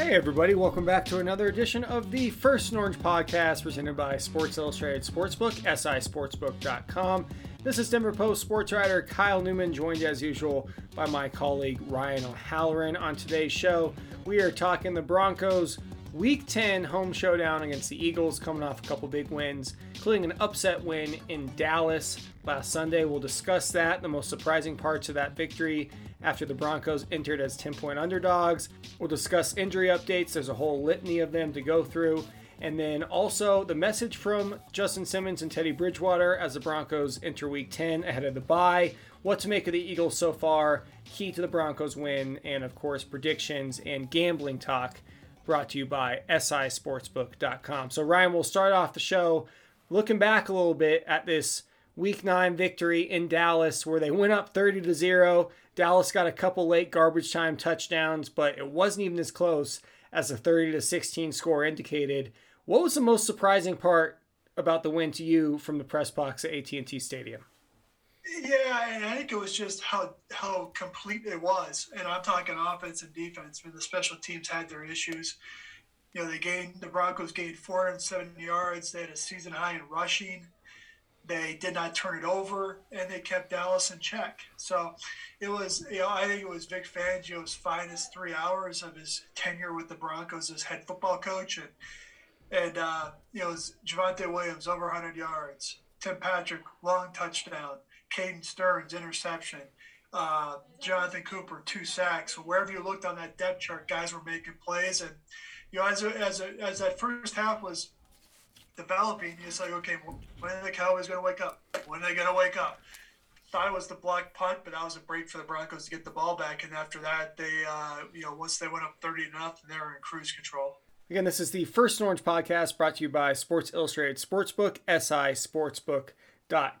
Hey, everybody, welcome back to another edition of the First Orange podcast presented by Sports Illustrated Sportsbook, sisportsbook.com. This is Denver Post sports writer Kyle Newman, joined as usual by my colleague Ryan O'Halloran. On today's show, we are talking the Broncos' Week 10 home showdown against the Eagles, coming off a couple big wins, including an upset win in Dallas last Sunday. We'll discuss that, the most surprising parts of that victory after the Broncos entered as 10 point underdogs. We'll discuss injury updates, there's a whole litany of them to go through. And then also the message from Justin Simmons and Teddy Bridgewater as the Broncos enter week 10 ahead of the bye. What to make of the Eagles so far, key to the Broncos win, and of course, predictions and gambling talk brought to you by sisportsbook.com. So, Ryan, we'll start off the show looking back a little bit at this week nine victory in Dallas where they went up 30 to 0. Dallas got a couple late garbage time touchdowns, but it wasn't even as close as the 30 to 16 score indicated. What was the most surprising part about the win to you from the press box at AT&T Stadium? Yeah, and I think it was just how how complete it was, and I'm talking offense and defense. I mean, the special teams had their issues. You know, they gained the Broncos gained 407 yards. They had a season high in rushing. They did not turn it over, and they kept Dallas in check. So, it was you know I think it was Vic Fangio's finest three hours of his tenure with the Broncos as head football coach, and and uh, you know it was Javonte Williams over 100 yards, Tim Patrick long touchdown. Caden Sterns interception, uh, Jonathan Cooper two sacks. Wherever you looked on that depth chart, guys were making plays, and you know as a, as a, as that first half was developing, it's like okay, when are the Cowboys going to wake up? When are they going to wake up? Thought it was the block punt, but that was a break for the Broncos to get the ball back, and after that, they uh, you know once they went up thirty to nothing, they were in cruise control. Again, this is the First Orange podcast brought to you by Sports Illustrated Sportsbook, SI Sportsbook.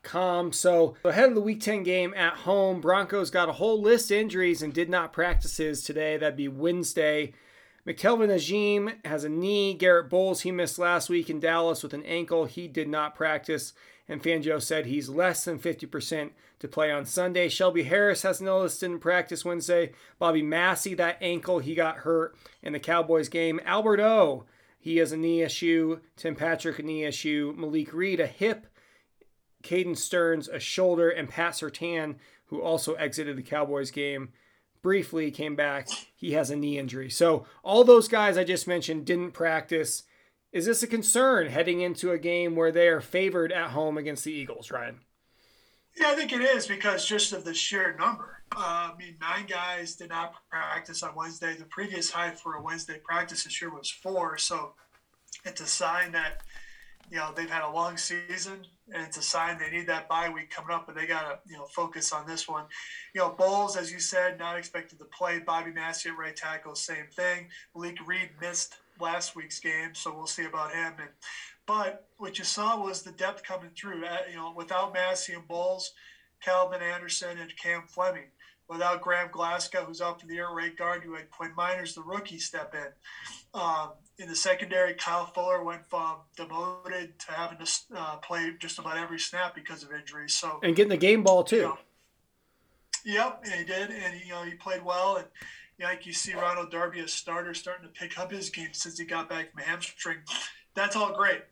Com. So ahead of the Week 10 game at home, Broncos got a whole list of injuries and did not practices today. That'd be Wednesday. McTelvin Agim has a knee. Garett Bolles, he missed last week in Dallas with an ankle. He did not practice. And Fangio said he's less than 50% to play on Sunday. Shelby Harris has an illness, didn't practice Wednesday. Bobby Massie, that ankle, he got hurt in the Cowboys game. Albert O, he has a knee issue. Tim Patrick, a knee issue. Malik Reed, a hip. Caden Sterns a shoulder, and Pat Surtain, who also exited the Cowboys game briefly, came back. He has a knee injury. So all those guys I just mentioned didn't practice. Is this a concern heading into a game where they are favored at home against the Eagles, Ryan? Yeah, I think it is because just of the sheer number. Uh, I mean, nine guys did not practice on Wednesday. The previous high for a Wednesday practice this year was four. So it's a sign that you know they've had a long season and it's a sign they need that bye week coming up, but they got to you know focus on this one. You know, Bolles, as you said, not expected to play. Bobby Massie at right tackle, same thing. Malik Reed missed last week's game, so we'll see about him. And but what you saw was the depth coming through. Uh, you know, without Massie and Bolles, Calvin Anderson and Cam Fleming. Without Graham Glasgow, who's up in the air right guard, you had Quinn Meinerz, the rookie, step in. Um, in the secondary, Kyle Fuller went from demoted to having to uh, play just about every snap because of injuries. So and getting the game ball too. You know, yep, and he did, and he, you know he played well, and you know, like you see Ronald Darby, a starter, starting to pick up his game since he got back from hamstring. That's all great,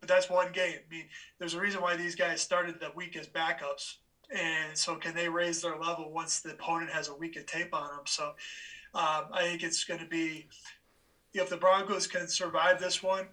but that's one game. I mean, there's a reason why these guys started the week as backups, and so can they raise their level once the opponent has a week of tape on them? So um, I think it's going to be if the Broncos can survive this one,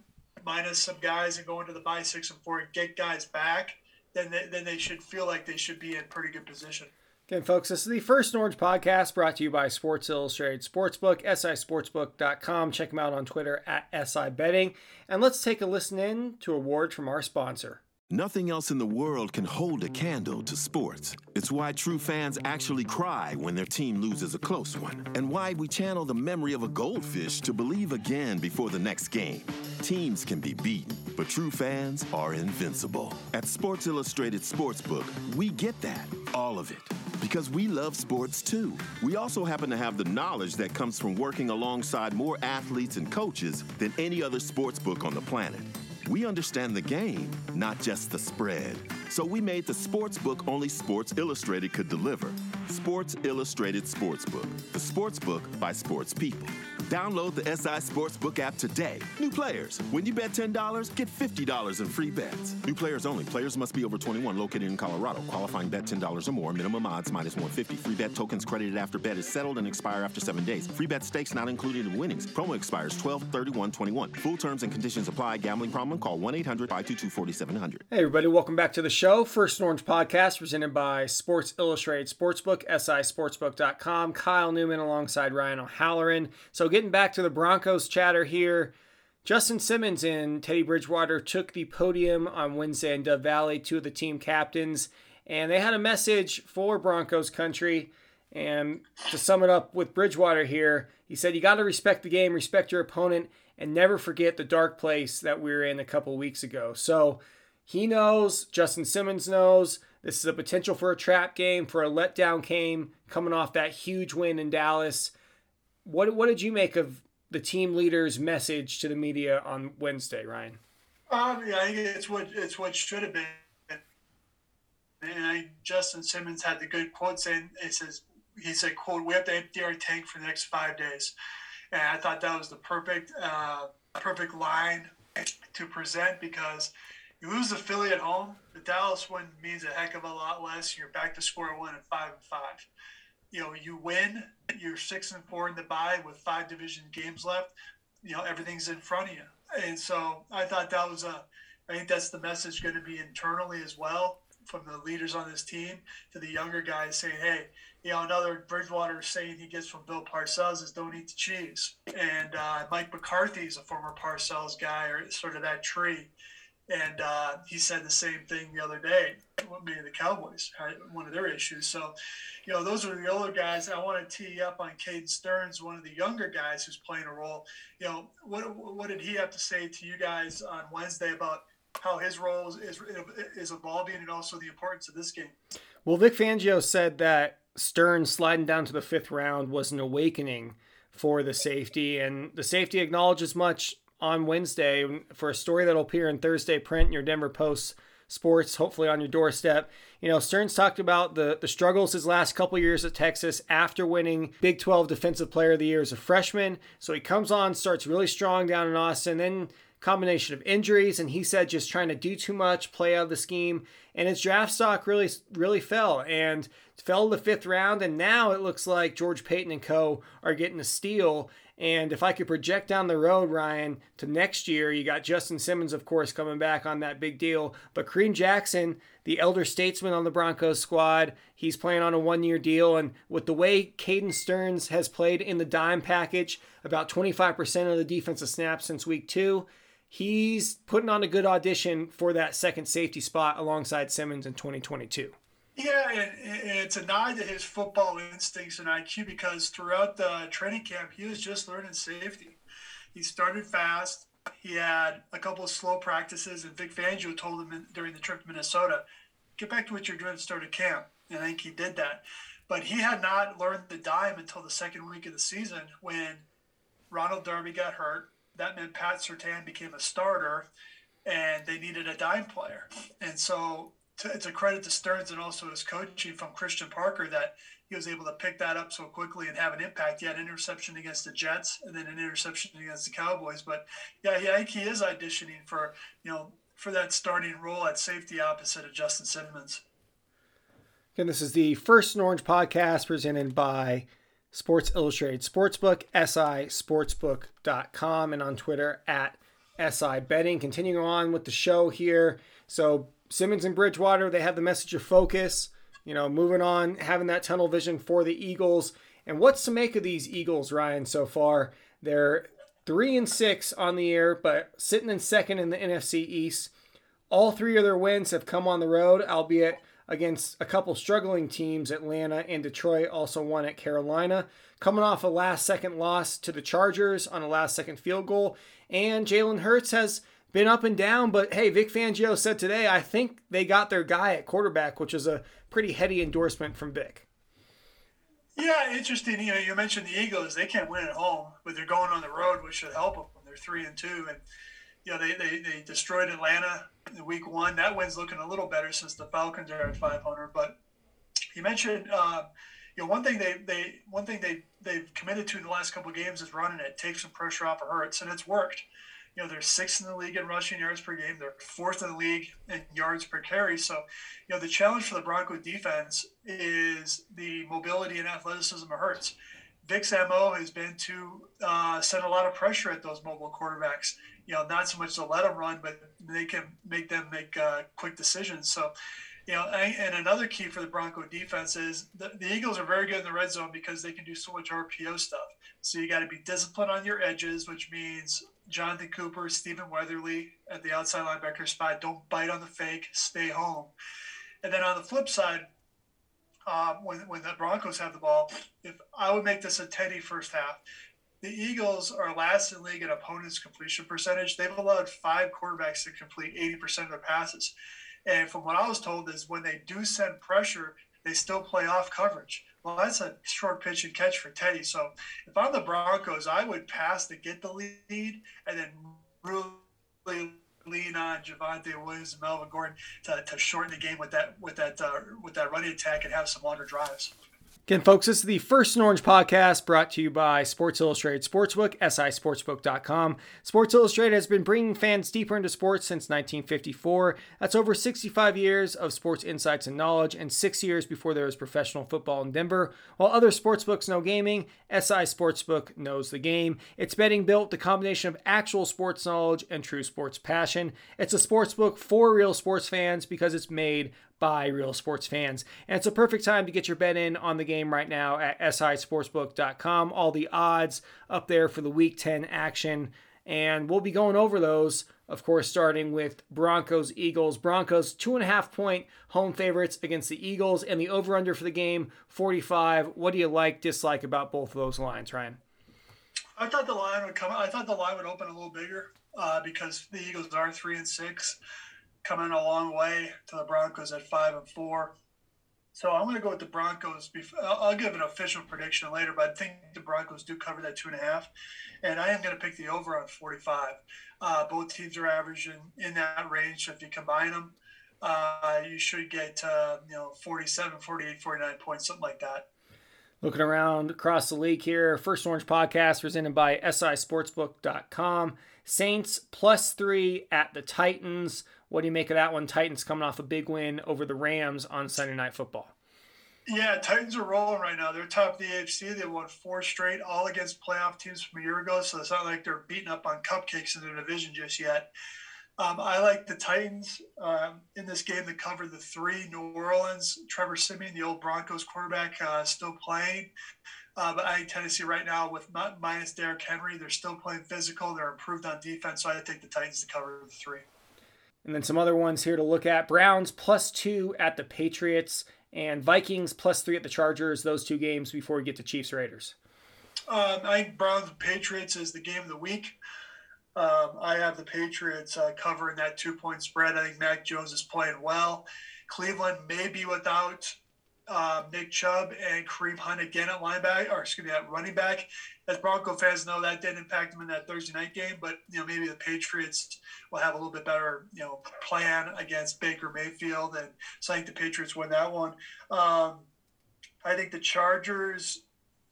minus some guys and go into the bye six and four and get guys back, then they, then they should feel like they should be in pretty good position. Again, folks, this is the First Orange podcast brought to you by Sports Illustrated Sportsbook, sisportsbook.com. Check them out on Twitter at SI Betting. And let's take a listen in to a word from our sponsor. Nothing else in the world can hold a candle to sports. It's why true fans actually cry when their team loses a close one, and why we channel the memory of a goldfish to believe again before the next game. Teams can be beaten, but true fans are invincible. At Sports Illustrated Sportsbook, we get that, all of it. Because we love sports too. We also happen to have the knowledge that comes from working alongside more athletes and coaches than any other sports book on the planet. We understand the game, not just the spread. So we made the sports book only Sports Illustrated could deliver. Sports Illustrated Sportsbook, the sports book by sports people. Download the SI Sportsbook app today. New players, when you bet $10, get $50 in free bets. New players only. Players must be over 21, located in Colorado. Qualifying bet $10 or more. Minimum odds minus 150. Free bet tokens credited after bet is settled and expire after seven days. Free bet stakes not included in winnings. Promo expires 12 31 21. Full terms and conditions apply. Gambling problem? Call 1 800 522 4700. Hey, everybody, welcome back to the show. First Orange Podcast presented by Sports Illustrated Sportsbook, sisportsbook.com. Kyle Newman alongside Ryan O'Halloran. So, getting back to the Broncos chatter here. Justin Simmons and Teddy Bridgewater took the podium on Wednesday in Dove Valley, two of the team captains, and they had a message for Broncos country. And to sum it up with Bridgewater here, he said, You got to respect the game, respect your opponent, and never forget the dark place that we were in a couple weeks ago. So he knows, Justin Simmons knows, this is a potential for a trap game, for a letdown game coming off that huge win in Dallas. What, what did you make of the team leader's message to the media on Wednesday, Ryan? Um, yeah, I think it's what it's what should have been. And I, Justin Simmons had the good quote saying, "It says he said, quote, we have to empty our tank for the next five days. And I thought that was the perfect, uh, perfect line to present because you lose the Philly at home, the Dallas win means a heck of a lot less. You're back to square one at five and five. You know, you win, you're six and four in the bye with five division games left. You know, everything's in front of you. And so I thought that was a, I think that's the message going to be internally as well from the leaders on this team to the younger guys saying, hey, you know, another Bridgewater saying he gets from Bill Parcells is don't eat the cheese. And uh, Mike McCarthy is a former Parcells guy or sort of that tree. And uh, he said the same thing the other day. Maybe the Cowboys had one of their issues. So, you know, those are the older guys. I want to tee up on Caden Sterns, one of the younger guys who's playing a role. You know, what what did he have to say to you guys on Wednesday about how his role is is evolving and also the importance of this game? Well, Vic Fangio said that Stern sliding down to the fifth round was an awakening for the safety, and the safety acknowledged as much on Wednesday for a story that'll appear in Thursday print in your Denver Post sports, hopefully on your doorstep. You know, Sterns talked about the the struggles his last couple years at Texas after winning Big 12 Defensive Player of the Year as a freshman. So he comes on, starts really strong down in Austin, then combination of injuries, and he said just trying to do too much, play out of the scheme, and his draft stock really really fell and fell the fifth round. And now it looks like George Paton and Co. are getting a steal. And if I could project down the road, Ryan, to next year, you got Justin Simmons, of course, coming back on that big deal. But Kareem Jackson, the elder statesman on the Broncos squad, he's playing on a one year deal. And with the way Caden Sterns has played in the dime package, about 25% of the defensive snaps since week two, he's putting on a good audition for that second safety spot alongside Simmons in 2022. Yeah, and, it's a nod to his football instincts and IQ because throughout the training camp, he was just learning safety. He started fast. He had a couple of slow practices, and Vic Fangio told him during the trip to Minnesota, get back to what you're doing at start camp. And I think he did that. But he had not learned the dime until the second week of the season when Ronald Darby got hurt that meant Pat Surtain became a starter, and they needed a dime player. And so to, it's a credit to Sterns and also his coaching from Christian Parker that he was able to pick that up so quickly and have an impact. He had an interception against the Jets and then an interception against the Cowboys. But yeah, yeah I think he is auditioning for you know for that starting role at safety opposite of Justin Simmons. Again, this is the First and Orange podcast presented by Sports Illustrated Sportsbook, sisportsbook.com, and on Twitter at SI Betting. Continuing on with the show here. So, Simmons and Bridgewater, they have the message of focus, you know, moving on, having that tunnel vision for the Eagles. And what's to make of these Eagles, Ryan, so far? They're three and six on the year, but sitting in second in the NFC East. All three of their wins have come on the road, albeit against a couple struggling teams, Atlanta and Detroit, also won at Carolina. Coming off a last second loss to the Chargers on a last second field goal. And Jalen Hurts has been up and down, but hey, Vic Fangio said today, I think they got their guy at quarterback, which is a pretty heady endorsement from Vic. Yeah, interesting. You know, you mentioned the Eagles; they can't win at home, but they're going on the road, which should help them. They're three and two, and you know they, they, they destroyed Atlanta in week one. That win's looking a little better since the Falcons are at 500. But you mentioned, uh, you know, one thing they they one thing they they've committed to in the last couple of games is running it, take some pressure off of Hurts, and it's worked. You know, they're sixth in the league in rushing yards per game. They're fourth in the league in yards per carry. So, you know, the challenge for the Bronco defense is the mobility and athleticism of Hurts. Vic's MO has been to uh, send a lot of pressure at those mobile quarterbacks. You know, not so much to let them run, but they can make them make uh, quick decisions. So, you know, and another key for the Bronco defense is the, the Eagles are very good in the red zone because they can do so much RPO stuff. So you got to be disciplined on your edges, which means Jonathan Cooper, Stephen Weatherly at the outside linebacker spot. Don't bite on the fake. Stay home. And then on the flip side, uh, when when the Broncos have the ball, if I would make this a Teddy first half, the Eagles are last in league in opponents' completion percentage. They've allowed five quarterbacks to complete 80% of their passes. And from what I was told is when they do send pressure, they still play off coverage. Well, that's a short pitch and catch for Teddy. So if I'm the Broncos, I would pass to get the lead and then really lean on Javonte Williams and Melvin Gordon to, to shorten the game with that with that uh, with that running attack and have some longer drives. Again, folks, this is the First and Orange podcast brought to you by Sports Illustrated Sportsbook, sisportsbook.com. Sports Illustrated has been bringing fans deeper into sports since 1954. That's over 65 years of sports insights and knowledge, and six years before there was professional football in Denver. While other sportsbooks know gaming, SI Sportsbook knows the game. It's betting built the combination of actual sports knowledge and true sports passion. It's a sportsbook for real sports fans because it's made by real sports fans. And it's a perfect time to get your bet in on the game right now at sisportsbook.com. All the odds up there for the week 10 action. And we'll be going over those, of course, starting with Broncos Eagles. Broncos, two and a half point home favorites against the Eagles, and the over under for the game, 45. What do you like, dislike about both of those lines, Ryan? I thought the line would come. I thought the line would open a little bigger uh, because the Eagles are three and six coming a long way to the Broncos at five and four. So I'm going to go with the Broncos. I'll give an official prediction later, but I think the Broncos do cover that two and a half, and I am going to pick the over on 45. Uh, both teams are averaging in that range. So if you combine them, uh, you should get uh, you know 47, 48, 49 points, something like that. Looking around across the league here, First Orange Podcast presented by SISportsbook.com. Saints plus three at the Titans. What do you make of that one? Titans coming off a big win over the Rams on Sunday Night Football. Yeah, Titans are rolling right now. They're top of the AFC. They won four straight, all against playoff teams from a year ago. So it's not like they're beating up on cupcakes in their division just yet. Um, I like the Titans um, in this game that covered the three. New Orleans, Trevor Siemian, the old Broncos quarterback, uh, still playing. Uh, but I tend to see right now with minus Derrick Henry, they're still playing physical. They're improved on defense, so I take the Titans to cover the three. And then some other ones here to look at Browns plus two at the Patriots and Vikings plus three at the Chargers. Those two games before we get to Chiefs Raiders. Um, I think Browns Patriots is the game of the week. Um, I have the Patriots uh, covering that two point spread. I think Mac Jones is playing well. Cleveland may be without uh, Nick Chubb and Kareem Hunt again at linebacker, or excuse me, at running back. As Bronco fans know, that didn't impact them in that Thursday night game, but you know maybe the Patriots will have a little bit better you know plan against Baker Mayfield, and so I think the Patriots win that one. Um, I think the Chargers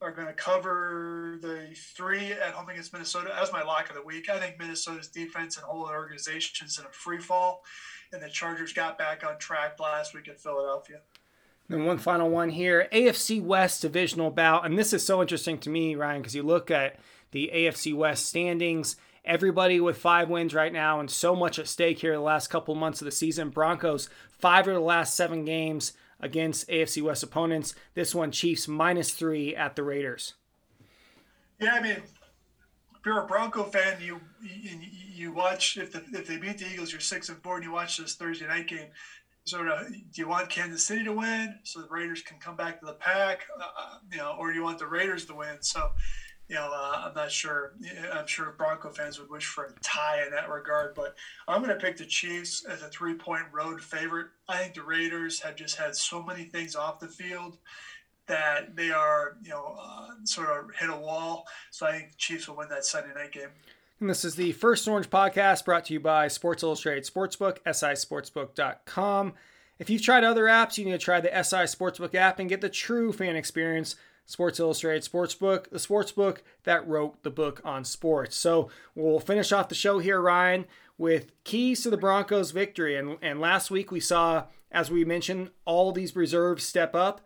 are going to cover the three at home against Minnesota as my lock of the week. I think Minnesota's defense and whole organization is in a free fall, and the Chargers got back on track last week at Philadelphia. And one final one here AFC West divisional bout. And this is so interesting to me, Ryan, because you look at the AFC West standings, everybody with five wins right now, and so much at stake here the last couple months of the season. Broncos, five of the last seven games against AFC West opponents. This one, Chiefs minus three at the Raiders. Yeah, I mean, if you're a Bronco fan, you you, you watch if the, if they beat the Eagles, you're six and four, and you watch this Thursday night game of do you want Kansas City to win so the Raiders can come back to the pack, uh, uh, you know, or do you want the Raiders to win? So, you know, uh, I'm not sure. I'm sure Bronco fans would wish for a tie in that regard, but I'm going to pick the Chiefs as a three point road favorite. I think the Raiders have just had so many things off the field that they are, you know, uh, sort of hit a wall. So I think Chiefs will win that Sunday night game. And this is the First Orange podcast brought to you by Sports Illustrated Sportsbook, sisportsbook.com. If you've tried other apps, you need to try the SI Sportsbook app and get the true fan experience. Sports Illustrated Sportsbook, the sportsbook that wrote the book on sports. So we'll finish off the show here, Ryan, with keys to the Broncos' victory. And, and last week we saw, as we mentioned, all these reserves step up.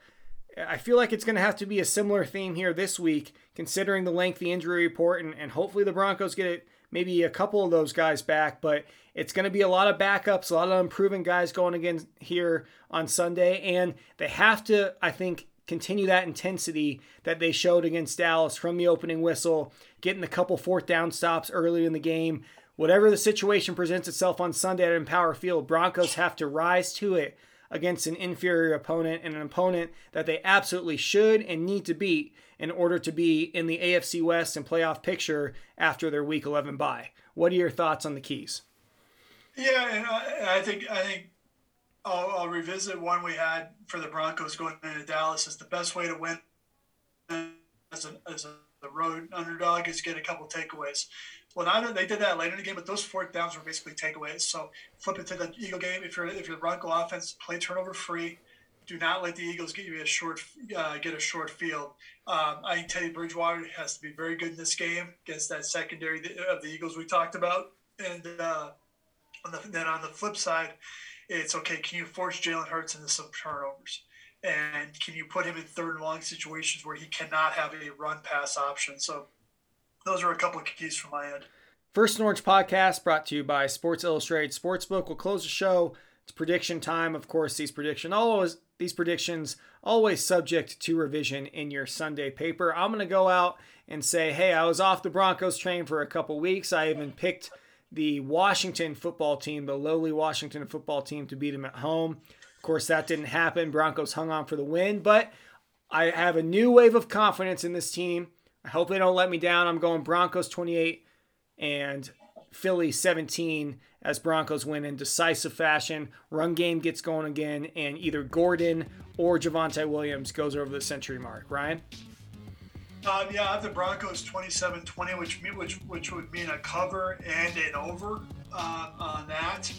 I feel like it's going to have to be a similar theme here this week, considering the lengthy injury report, and, and hopefully the Broncos get it, maybe a couple of those guys back. But it's going to be a lot of backups, a lot of improving guys going again here on Sunday, and they have to, I think, continue that intensity that they showed against Dallas from the opening whistle, getting a couple fourth down stops early in the game. Whatever the situation presents itself on Sunday at Empower Field, Broncos have to rise to it against an inferior opponent and an opponent that they absolutely should and need to beat in order to be in the AFC West and playoff picture after their Week 11 bye. What are your thoughts on the keys? Yeah, and I, I think I think I'll, I'll, revisit one we had for the Broncos going into Dallas. Is the best way to win as a, as a road underdog is get a couple takeaways. Well, now they did that later in the game, but those fourth downs were basically takeaways. So flip it to the Eagle game. If you're if you're Bronco offense, play turnover free. Do not let the Eagles get you a short uh, get a short field. Um, I think Teddy Bridgewater has to be very good in this game against that secondary of the Eagles we talked about. And uh, on the, then on the flip side, it's okay. Can you force Jalen Hurts into some turnovers? And can you put him in third and long situations where he cannot have a run pass option? So those are a couple of keys from my end. First Orange podcast brought to you by Sports Illustrated Sportsbook. We'll close the show. It's prediction time. Of course, these prediction always these predictions always subject to revision in your Sunday paper. I'm going to go out and say, hey, I was off the Broncos train for a couple weeks. I even picked the Washington football team, the lowly Washington football team, to beat them at home. Of course, that didn't happen. Broncos hung on for the win, but I have a new wave of confidence in this team. I hope they don't let me down. I'm going Broncos 28 and Philly 17 as Broncos win in decisive fashion. Run game gets going again, and either Gordon or Javonte Williams goes over the century mark. Ryan? Um, yeah, I have the Broncos 27-20, which which which would mean a cover and an over um, on that.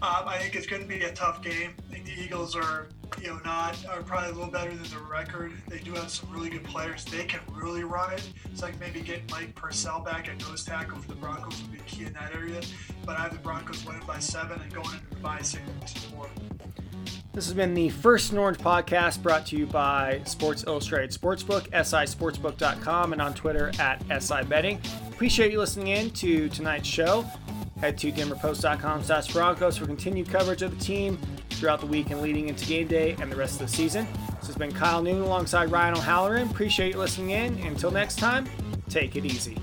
Um, I think it's going to be a tough game. I think the Eagles are, you know, not are probably a little better than the record. They do have some really good players. They can really run it. It's like maybe get Mike Purcell back at nose tackle for the Broncos would be key in that area. But I have the Broncos winning by seven and going into by six to four. This has been the First and Orange podcast brought to you by Sports Illustrated Sportsbook, sisportsbook.com, and on Twitter at sibetting. Appreciate you listening in to tonight's show. Head to denverpost.com slash Broncos for continued coverage of the team throughout the week and leading into game day and the rest of the season. This has been Kyle Newman alongside Ryan O'Halloran. Appreciate you listening in. Until next time, take it easy.